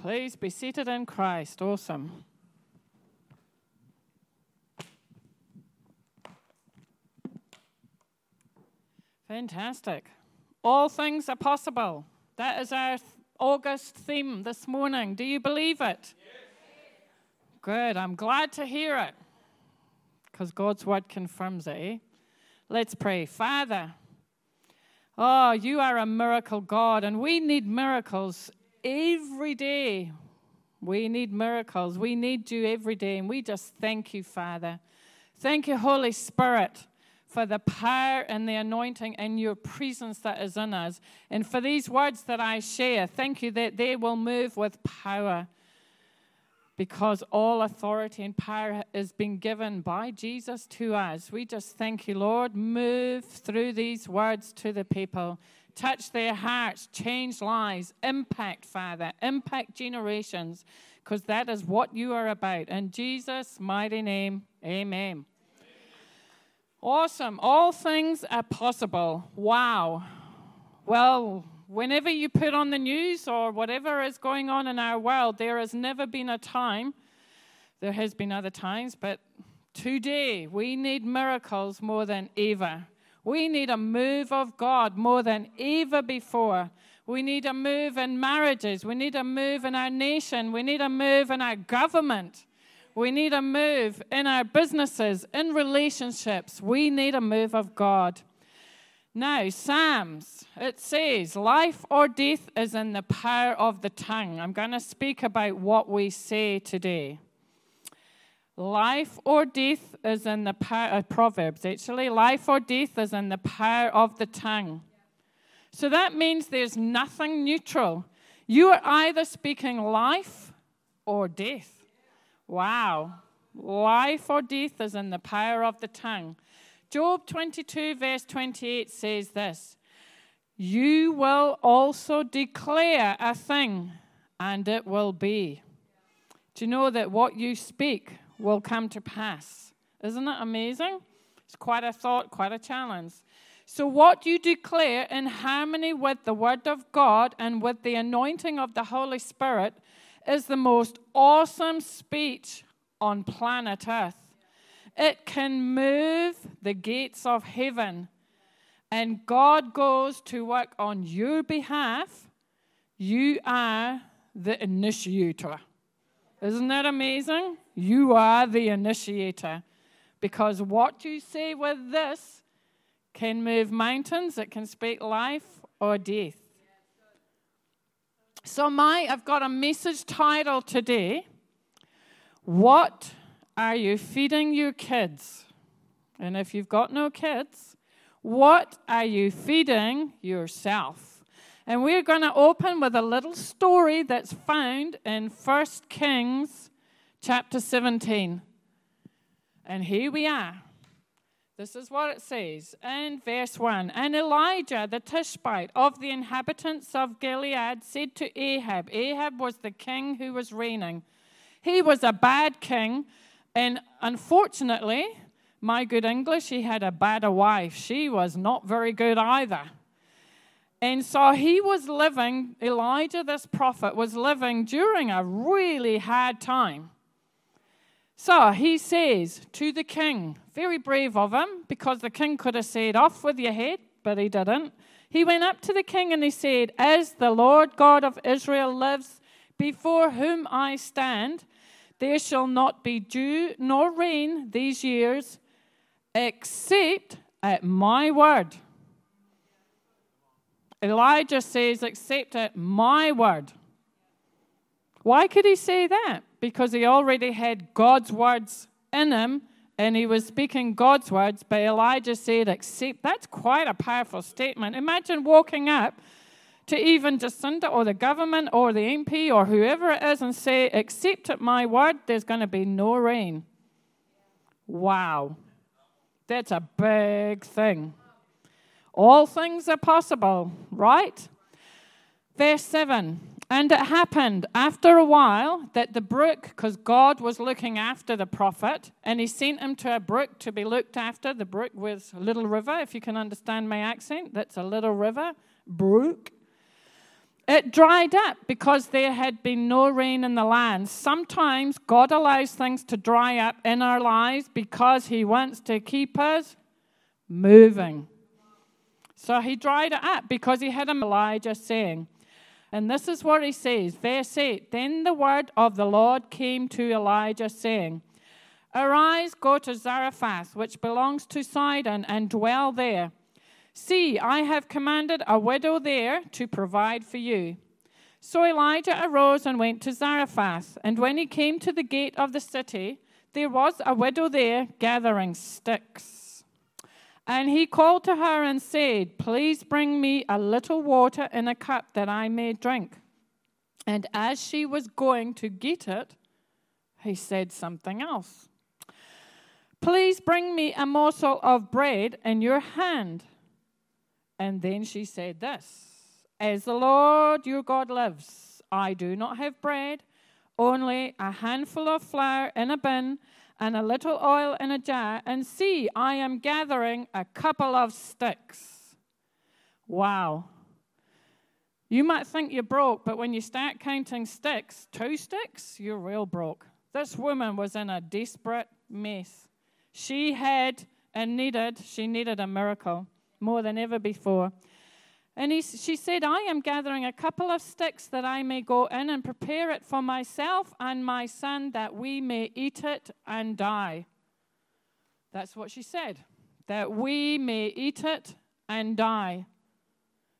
Please be seated in Christ. Awesome. Fantastic. All things are possible. That is our August theme this morning. Do you believe it? Yes. Good. I'm glad to hear it because God's word confirms it. Eh? Let's pray. Father, oh, you are a miracle God, and we need miracles every day. We need miracles. We need you every day, and we just thank you, Father. Thank you, Holy Spirit for the power and the anointing and your presence that is in us. And for these words that I share, thank you that they will move with power because all authority and power is being given by Jesus to us. We just thank you, Lord. Move through these words to the people. Touch their hearts, change lives, impact, Father, impact generations, because that is what you are about. In Jesus' mighty name, amen. Awesome. All things are possible. Wow. Well, whenever you put on the news or whatever is going on in our world, there has never been a time, there has been other times, but today we need miracles more than ever. We need a move of God more than ever before. We need a move in marriages. We need a move in our nation. We need a move in our government. We need a move in our businesses, in relationships. We need a move of God. Now, Psalms, it says, life or death is in the power of the tongue. I'm going to speak about what we say today. Life or death is in the power, uh, Proverbs actually, life or death is in the power of the tongue. So that means there's nothing neutral. You are either speaking life or death. Wow. Life or death is in the power of the tongue. Job 22, verse 28 says this You will also declare a thing, and it will be. Do you know that what you speak will come to pass? Isn't it amazing? It's quite a thought, quite a challenge. So, what you declare in harmony with the Word of God and with the anointing of the Holy Spirit is the most awesome speech on planet Earth. It can move the gates of heaven, and God goes to work on your behalf. You are the initiator. Isn't that amazing? You are the initiator. Because what you say with this can move mountains, it can speak life or death. So, my, I've got a message title today What are you feeding your kids? And if you've got no kids, what are you feeding yourself? And we're going to open with a little story that's found in 1 Kings chapter 17. And here we are. This is what it says in verse 1 And Elijah the Tishbite of the inhabitants of Gilead said to Ahab, Ahab was the king who was reigning. He was a bad king, and unfortunately, my good English, he had a bad wife. She was not very good either. And so he was living, Elijah, this prophet, was living during a really hard time. So he says to the king, very brave of him, because the king could have said, Off with your head, but he didn't. He went up to the king and he said, As the Lord God of Israel lives, before whom I stand, there shall not be dew nor rain these years, except at my word. Elijah says, Except at my word. Why could he say that? Because he already had God's words in him and he was speaking God's words, but Elijah said, Except. That's quite a powerful statement. Imagine walking up to even Jacinda or the government or the MP or whoever it is and say, Except at my word, there's going to be no rain. Wow. That's a big thing. All things are possible, right? Verse 7 and it happened after a while that the brook, because God was looking after the prophet, and he sent him to a brook to be looked after. The brook was a little river, if you can understand my accent. That's a little river, brook. It dried up because there had been no rain in the land. Sometimes God allows things to dry up in our lives because He wants to keep us moving. So He dried it up because He had Elijah saying, and this is what He says, verse 8 Then the word of the Lord came to Elijah, saying, Arise, go to Zarephath, which belongs to Sidon, and dwell there. See, I have commanded a widow there to provide for you. So Elijah arose and went to Zarephath. And when he came to the gate of the city, there was a widow there gathering sticks. And he called to her and said, Please bring me a little water in a cup that I may drink. And as she was going to get it, he said something else. Please bring me a morsel of bread in your hand. And then she said this As the Lord your God lives, I do not have bread, only a handful of flour in a bin and a little oil in a jar. And see, I am gathering a couple of sticks. Wow. You might think you're broke, but when you start counting sticks, two sticks, you're real broke. This woman was in a desperate mess. She had and needed, she needed a miracle more than ever before. And he, she said, I am gathering a couple of sticks that I may go in and prepare it for myself and my son that we may eat it and die. That's what she said, that we may eat it and die.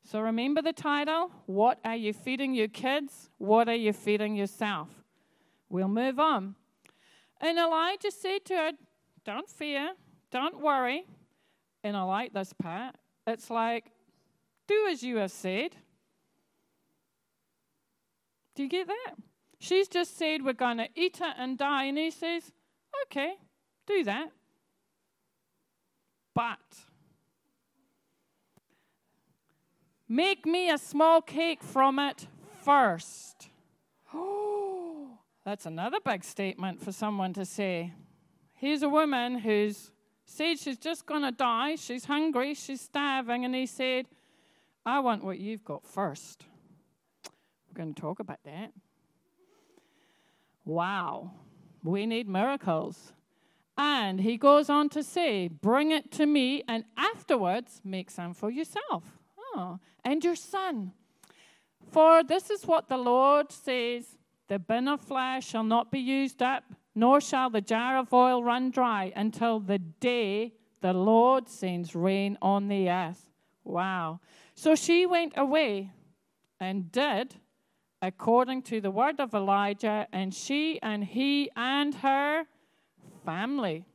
So remember the title What are you feeding your kids? What are you feeding yourself? We'll move on. And Elijah said to her, Don't fear, don't worry. And I like this part. It's like, do as you have said. Do you get that? She's just said, we're going to eat it and die. And he says, okay, do that. But make me a small cake from it first. Oh, that's another big statement for someone to say. Here's a woman who's said she's just going to die. She's hungry. She's starving. And he said, I want what you've got first. We're going to talk about that. Wow. We need miracles. And he goes on to say, Bring it to me, and afterwards make some for yourself. Oh, and your son. For this is what the Lord says the bin of flour shall not be used up nor shall the jar of oil run dry until the day the Lord sends rain on the earth. Wow. So she went away and did according to the word of Elijah, and she and he and her family.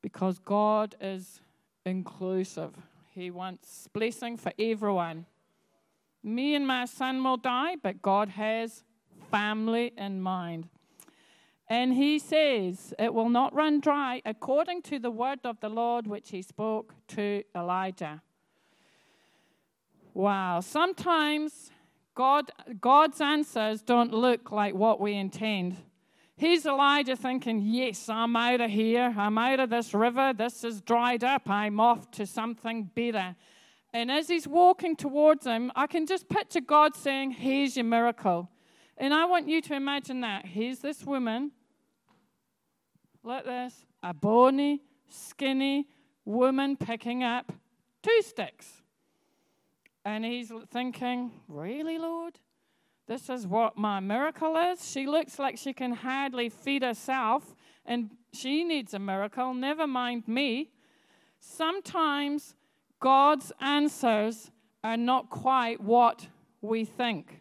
Because God is inclusive, He wants blessing for everyone. Me and my son will die, but God has family in mind. And he says, It will not run dry according to the word of the Lord which he spoke to Elijah. Wow. Sometimes God, God's answers don't look like what we intend. Here's Elijah thinking, Yes, I'm out of here. I'm out of this river. This is dried up. I'm off to something better. And as he's walking towards him, I can just picture God saying, Here's your miracle. And I want you to imagine that. Here's this woman like this a bony, skinny woman picking up two sticks. And he's thinking, Really, Lord? This is what my miracle is? She looks like she can hardly feed herself, and she needs a miracle, never mind me. Sometimes God's answers are not quite what we think,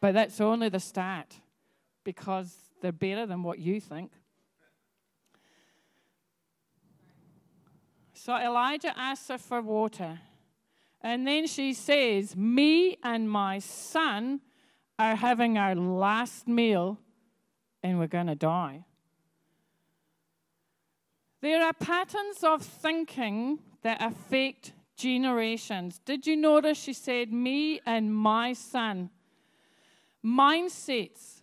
but that's only the start because they're better than what you think. So Elijah asks her for water. And then she says, Me and my son are having our last meal and we're going to die. There are patterns of thinking that affect generations. Did you notice she said, Me and my son? Mindsets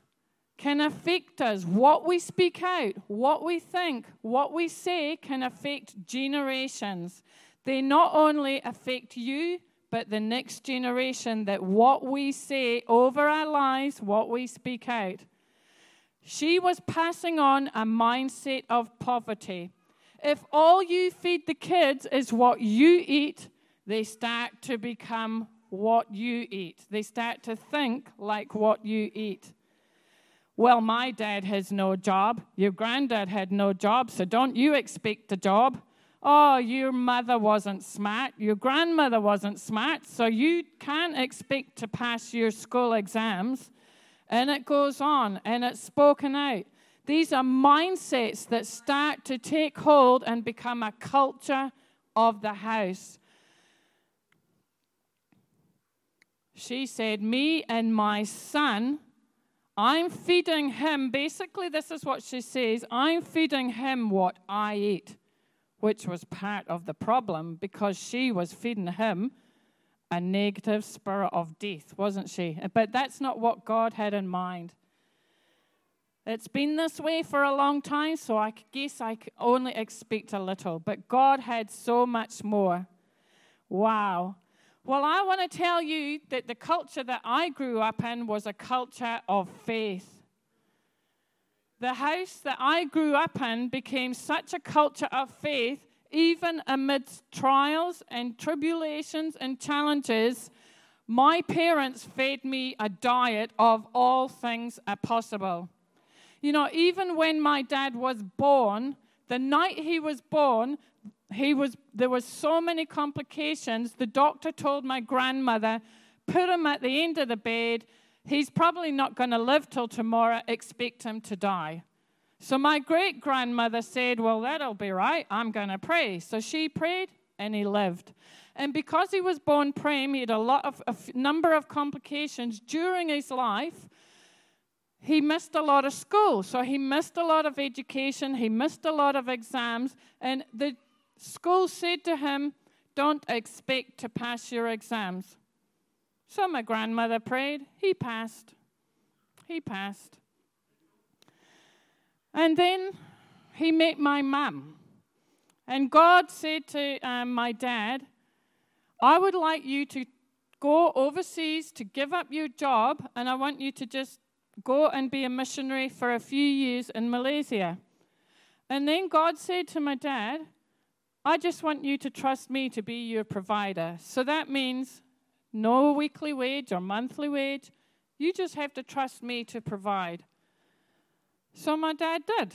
can affect us. What we speak out, what we think, what we say can affect generations. They not only affect you, but the next generation that what we say over our lives, what we speak out. She was passing on a mindset of poverty. If all you feed the kids is what you eat, they start to become what you eat. They start to think like what you eat. Well, my dad has no job. Your granddad had no job, so don't you expect a job. Oh, your mother wasn't smart. Your grandmother wasn't smart, so you can't expect to pass your school exams. And it goes on and it's spoken out. These are mindsets that start to take hold and become a culture of the house. She said, Me and my son, I'm feeding him. Basically, this is what she says I'm feeding him what I eat, which was part of the problem because she was feeding him a negative spirit of death, wasn't she? But that's not what God had in mind. It's been this way for a long time, so I guess I only expect a little. But God had so much more. Wow. Well, I want to tell you that the culture that I grew up in was a culture of faith. The house that I grew up in became such a culture of faith even amidst trials and tribulations and challenges, my parents fed me a diet of all things are possible. You know, even when my dad was born, the night he was born, he was there was so many complications. The doctor told my grandmother, put him at the end of the bed. He's probably not going to live till tomorrow. Expect him to die. So my great grandmother said, Well, that'll be right. I'm going to pray. So she prayed and he lived. And because he was born praying, he had a lot of a number of complications during his life. He missed a lot of school, so he missed a lot of education, he missed a lot of exams, and the school said to him, Don't expect to pass your exams. So my grandmother prayed, he passed. He passed. And then he met my mum. And God said to um, my dad, I would like you to go overseas to give up your job, and I want you to just go and be a missionary for a few years in Malaysia. And then God said to my dad, I just want you to trust me to be your provider. So that means no weekly wage or monthly wage. You just have to trust me to provide. So my dad did.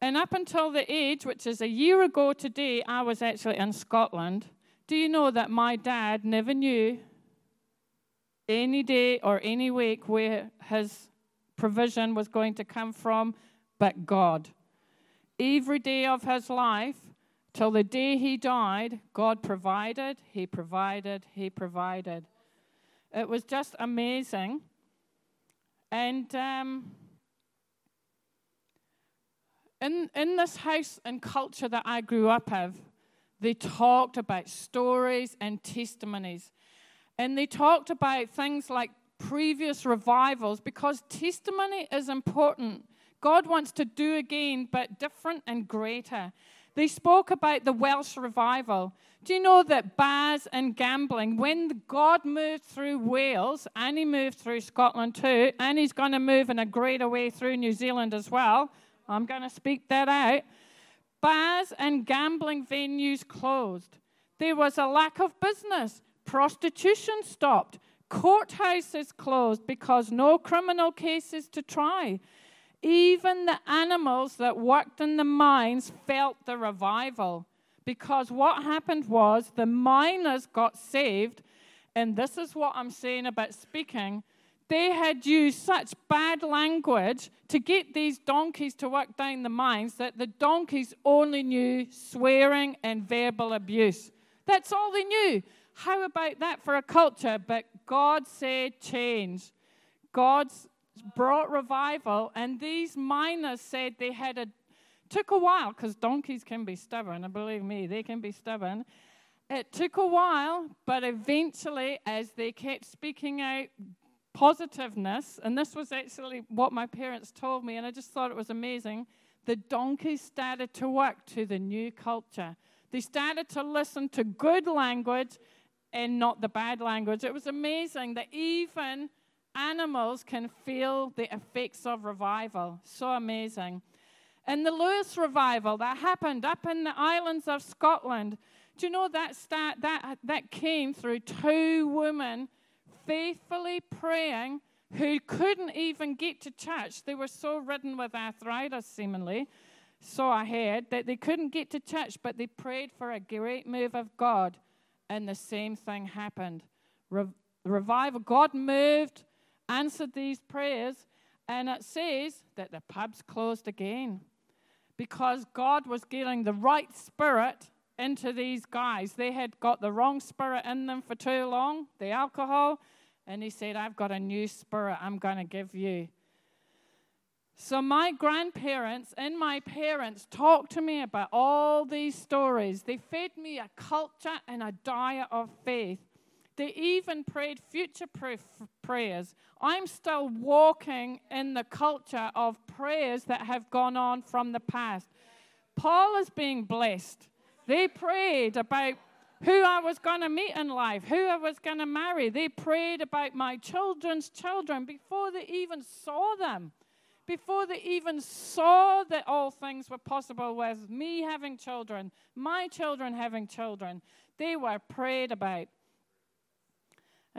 And up until the age, which is a year ago today, I was actually in Scotland. Do you know that my dad never knew any day or any week where his provision was going to come from but God? Every day of his life, till the day he died, God provided, he provided, he provided. It was just amazing. And um, in, in this house and culture that I grew up of, they talked about stories and testimonies. And they talked about things like previous revivals because testimony is important. God wants to do again, but different and greater. They spoke about the Welsh revival. Do you know that bars and gambling, when God moved through Wales, and He moved through Scotland too, and He's going to move in a greater way through New Zealand as well, I'm going to speak that out. Bars and gambling venues closed. There was a lack of business. Prostitution stopped. Courthouses closed because no criminal cases to try. Even the animals that worked in the mines felt the revival because what happened was the miners got saved. And this is what I'm saying about speaking they had used such bad language to get these donkeys to work down the mines that the donkeys only knew swearing and verbal abuse. That's all they knew. How about that for a culture? But God said change. God's brought revival, and these miners said they had a took a while because donkeys can be stubborn, and believe me, they can be stubborn. It took a while, but eventually, as they kept speaking out positiveness, and this was actually what my parents told me, and I just thought it was amazing. The donkeys started to work to the new culture. They started to listen to good language and not the bad language. It was amazing that even animals can feel the effects of revival. So amazing. And the Lewis revival that happened up in the islands of Scotland, do you know that start, that that came through two women faithfully praying who couldn't even get to church. They were so ridden with arthritis, seemingly. So I heard that they couldn't get to church, but they prayed for a great move of God, and the same thing happened. Re- revival, God moved, answered these prayers, and it says that the pubs closed again because God was getting the right spirit into these guys. They had got the wrong spirit in them for too long, the alcohol, and He said, I've got a new spirit I'm going to give you. So, my grandparents and my parents talked to me about all these stories. They fed me a culture and a diet of faith. They even prayed future proof prayers. I'm still walking in the culture of prayers that have gone on from the past. Paul is being blessed. They prayed about who I was going to meet in life, who I was going to marry. They prayed about my children's children before they even saw them, before they even saw that all things were possible with me having children, my children having children. They were prayed about.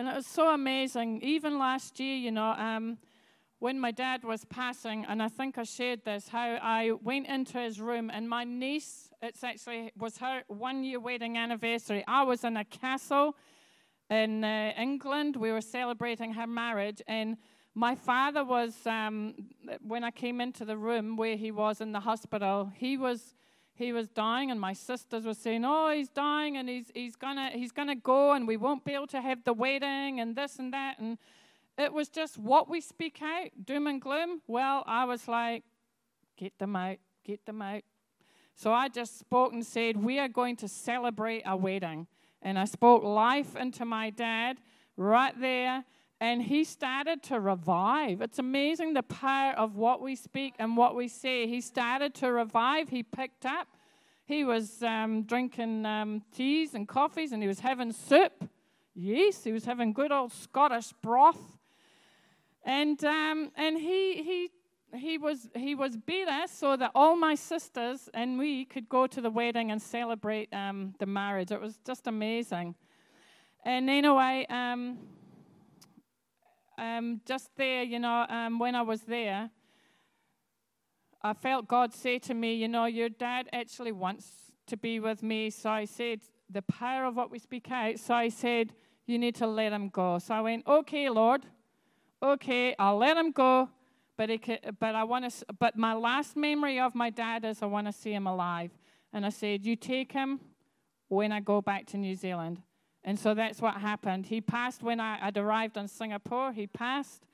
And it was so amazing. Even last year, you know, um, when my dad was passing, and I think I shared this, how I went into his room, and my niece, it's actually was her one year wedding anniversary. I was in a castle in uh, England. We were celebrating her marriage, and my father was, um, when I came into the room where he was in the hospital, he was he was dying, and my sisters were saying, "Oh, he's dying, and he's he's gonna he's gonna go, and we won't be able to have the wedding, and this and that." And it was just what we speak out, doom and gloom. Well, I was like, "Get them out, get them out." So I just spoke and said, "We are going to celebrate a wedding," and I spoke life into my dad right there. And he started to revive. It's amazing the power of what we speak and what we say. He started to revive. He picked up. He was um, drinking um, teas and coffees and he was having soup. Yes, he was having good old Scottish broth. And, um, and he, he, he, was, he was better so that all my sisters and we could go to the wedding and celebrate um, the marriage. It was just amazing. And anyway, um, um, just there, you know, um, when I was there, I felt God say to me, you know, your dad actually wants to be with me. So I said, the power of what we speak out. So I said, you need to let him go. So I went, okay, Lord, okay, I'll let him go. But, it, but I want to. But my last memory of my dad is I want to see him alive. And I said, you take him when I go back to New Zealand. And so that's what happened. He passed when I had arrived in Singapore. He passed.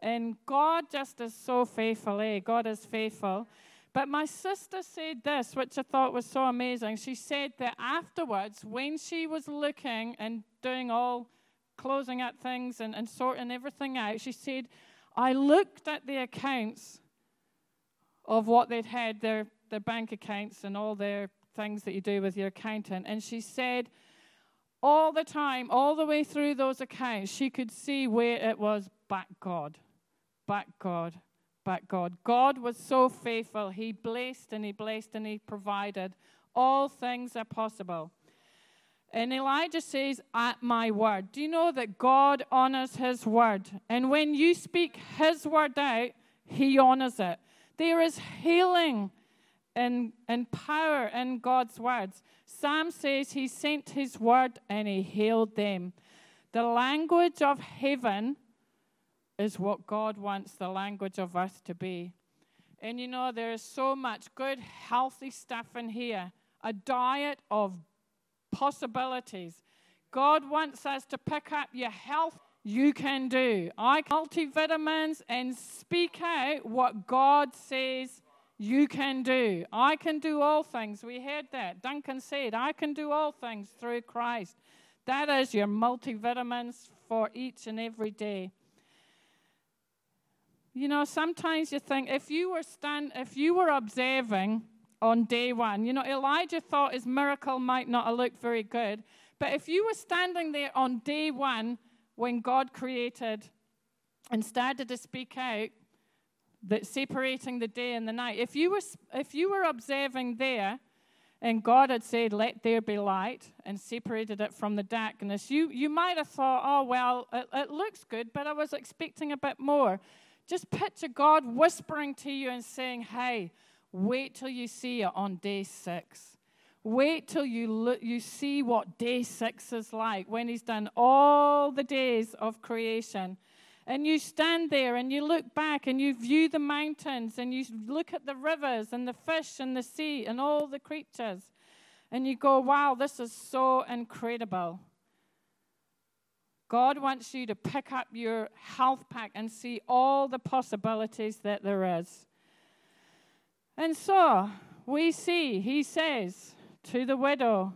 And God just is so faithful, eh? God is faithful. But my sister said this, which I thought was so amazing. She said that afterwards, when she was looking and doing all, closing up things and, and sorting everything out, she said, I looked at the accounts of what they'd had, their, their bank accounts and all their things that you do with your accountant. And she said, all the time, all the way through those accounts, she could see where it was back God, back God, back God. God was so faithful. He blessed and He blessed and He provided. All things are possible. And Elijah says, At my word. Do you know that God honors His word? And when you speak His word out, He honors it. There is healing and, power in God's words. Psalm says he sent his word and he healed them. The language of heaven is what God wants the language of earth to be. And you know, there is so much good, healthy stuff in here a diet of possibilities. God wants us to pick up your health you can do. I multivitamins and speak out what God says you can do. I can do all things. We heard that. Duncan said, I can do all things through Christ. That is your multivitamins for each and every day. You know, sometimes you think if you were stand, if you were observing on day one, you know, Elijah thought his miracle might not have looked very good, But if you were standing there on day one when God created and started to speak out, that separating the day and the night, if you were, if you were observing there, and God had said, Let there be light, and separated it from the darkness, you, you might have thought, Oh, well, it, it looks good, but I was expecting a bit more. Just picture God whispering to you and saying, Hey, wait till you see it on day six. Wait till you, look, you see what day six is like when He's done all the days of creation. And you stand there and you look back and you view the mountains and you look at the rivers and the fish and the sea and all the creatures. And you go, wow, this is so incredible. God wants you to pick up your health pack and see all the possibilities that there is. And so we see, he says to the widow,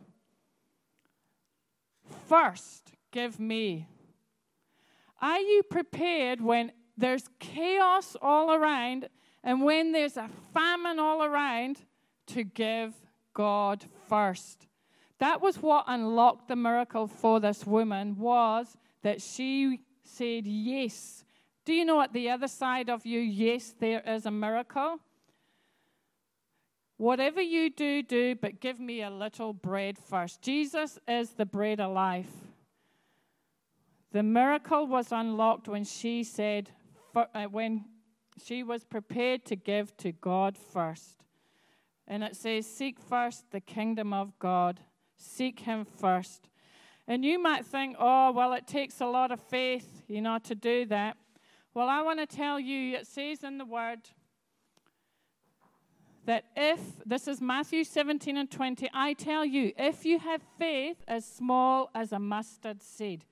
First, give me. Are you prepared when there's chaos all around and when there's a famine all around to give God first? That was what unlocked the miracle for this woman was that she said yes. Do you know at the other side of you, yes, there is a miracle? Whatever you do, do, but give me a little bread first. Jesus is the bread of life. The miracle was unlocked when she said, uh, when she was prepared to give to God first. And it says, Seek first the kingdom of God, seek Him first. And you might think, oh, well, it takes a lot of faith, you know, to do that. Well, I want to tell you, it says in the Word that if, this is Matthew 17 and 20, I tell you, if you have faith as small as a mustard seed,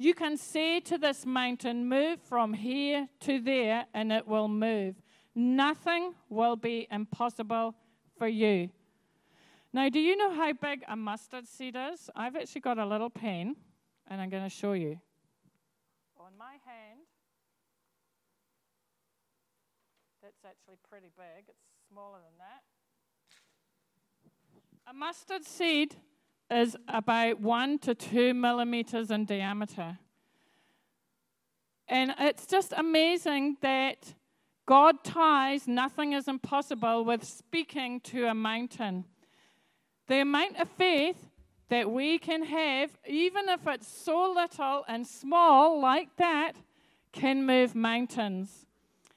you can say to this mountain, Move from here to there, and it will move. Nothing will be impossible for you. Now, do you know how big a mustard seed is? I've actually got a little pen, and I'm going to show you. On my hand, that's actually pretty big. It's smaller than that. A mustard seed is about one to two millimeters in diameter. And it's just amazing that God ties nothing is impossible with speaking to a mountain. The amount of faith that we can have, even if it's so little and small like that, can move mountains.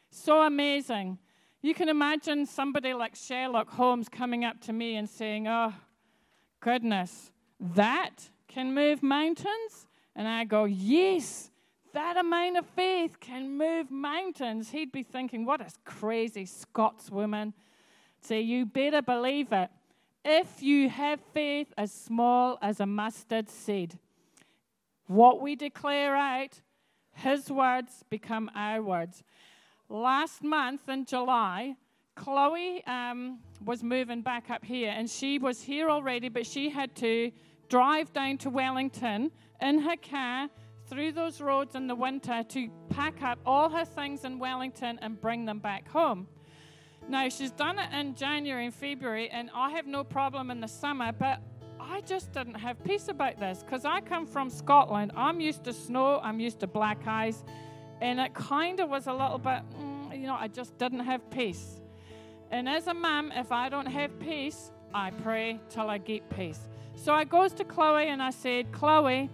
So amazing. You can imagine somebody like Sherlock Holmes coming up to me and saying, Oh, goodness, that can move mountains? And I go, Yes, that amount of faith can move mountains. He'd be thinking, What a crazy Scotswoman. Say, You better believe it if you have faith as small as a mustard seed, what we declare out, his words become our words. Last month in July, Chloe um, was moving back up here, and she was here already, but she had to drive down to Wellington in her car through those roads in the winter to pack up all her things in Wellington and bring them back home. Now, she's done it in January and February, and I have no problem in the summer, but I just didn't have peace about this because I come from Scotland. I'm used to snow, I'm used to black ice, and it kind of was a little bit, mm, you know, I just didn't have peace. And as a mum, if I don't have peace, I pray till I get peace. So I goes to Chloe and I said, Chloe,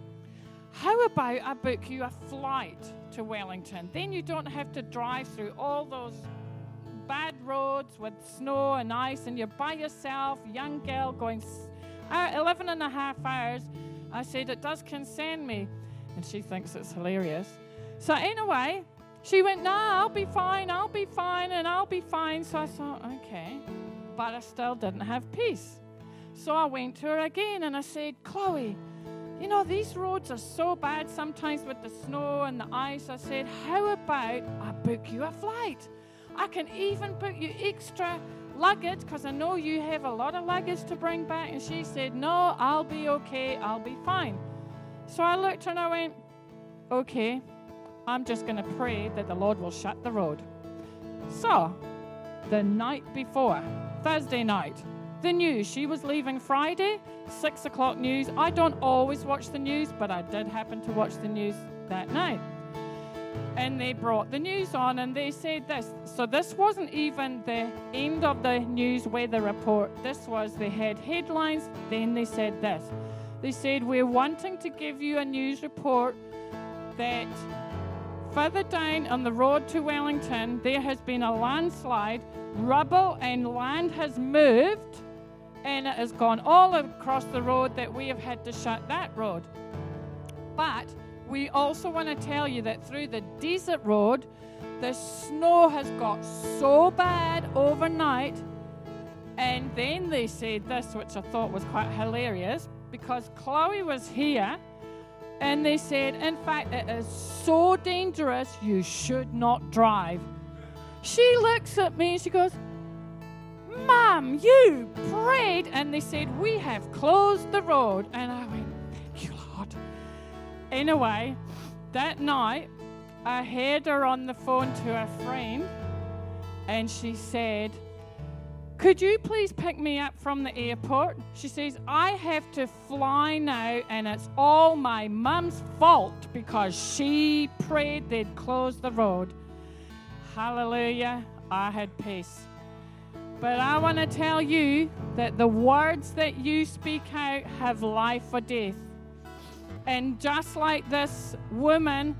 how about I book you a flight to Wellington? Then you don't have to drive through all those bad roads with snow and ice, and you're by yourself, young girl, going uh, 11 and a half hours. I said, It does concern me. And she thinks it's hilarious. So, anyway, she went, No, I'll be fine, I'll be fine, and I'll be fine. So I thought, Okay. But I still didn't have peace. So I went to her again and I said, Chloe, you know, these roads are so bad sometimes with the snow and the ice. I said, How about I book you a flight? I can even put you extra luggage because I know you have a lot of luggage to bring back. And she said, No, I'll be okay. I'll be fine. So I looked and I went, Okay, I'm just going to pray that the Lord will shut the road. So the night before, Thursday night, the news. She was leaving Friday, six o'clock news. I don't always watch the news, but I did happen to watch the news that night. And they brought the news on and they said this. So, this wasn't even the end of the news weather report. This was, they had headlines, then they said this. They said, We're wanting to give you a news report that further down on the road to Wellington, there has been a landslide, rubble and land has moved, and it has gone all across the road that we have had to shut that road. But we also want to tell you that through the desert road, the snow has got so bad overnight. And then they said this, which I thought was quite hilarious, because Chloe was here and they said, in fact, it is so dangerous, you should not drive. She looks at me and she goes, Mom, you prayed. And they said, We have closed the road. And I went, Thank you, Lord. Anyway, that night, I heard her on the phone to a friend, and she said, Could you please pick me up from the airport? She says, I have to fly now, and it's all my mum's fault because she prayed they'd close the road. Hallelujah, I had peace. But I want to tell you that the words that you speak out have life or death. And just like this woman,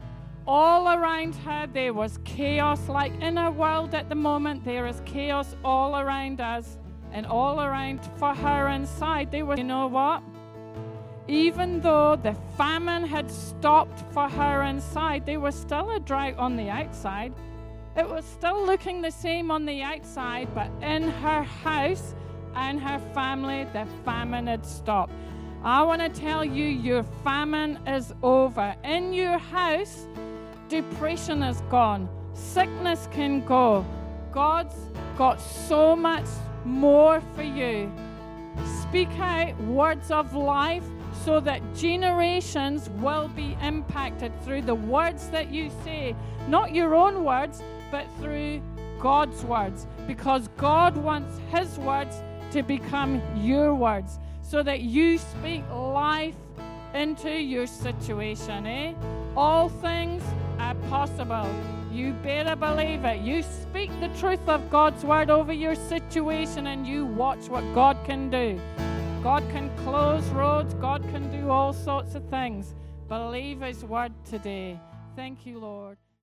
all around her there was chaos. Like in our world at the moment, there is chaos all around us and all around for her inside. There was, you know what? Even though the famine had stopped for her inside, there was still a drought on the outside. It was still looking the same on the outside, but in her house and her family, the famine had stopped. I want to tell you, your famine is over. In your house, depression is gone, sickness can go. God's got so much more for you. Speak out words of life so that generations will be impacted through the words that you say, not your own words, but through God's words, because God wants His words to become your words so that you speak life into your situation, eh? All things are possible. You better believe it. You speak the truth of God's word over your situation and you watch what God can do. God can close roads, God can do all sorts of things. Believe His word today. Thank you, Lord.